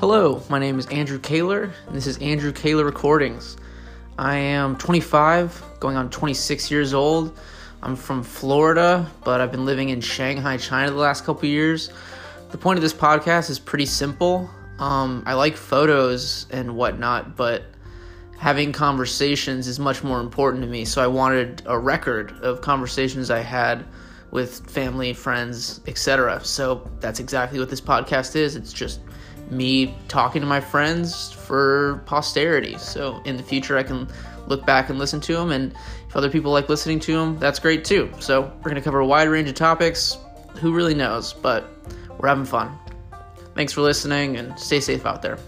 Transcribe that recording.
Hello, my name is Andrew Kaler, and this is Andrew Kaler Recordings. I am 25, going on 26 years old. I'm from Florida, but I've been living in Shanghai, China the last couple years. The point of this podcast is pretty simple. Um, I like photos and whatnot, but having conversations is much more important to me. So I wanted a record of conversations I had with family, friends, etc. So that's exactly what this podcast is. It's just me talking to my friends for posterity. So in the future, I can look back and listen to them. And if other people like listening to them, that's great too. So we're going to cover a wide range of topics. Who really knows? But we're having fun. Thanks for listening and stay safe out there.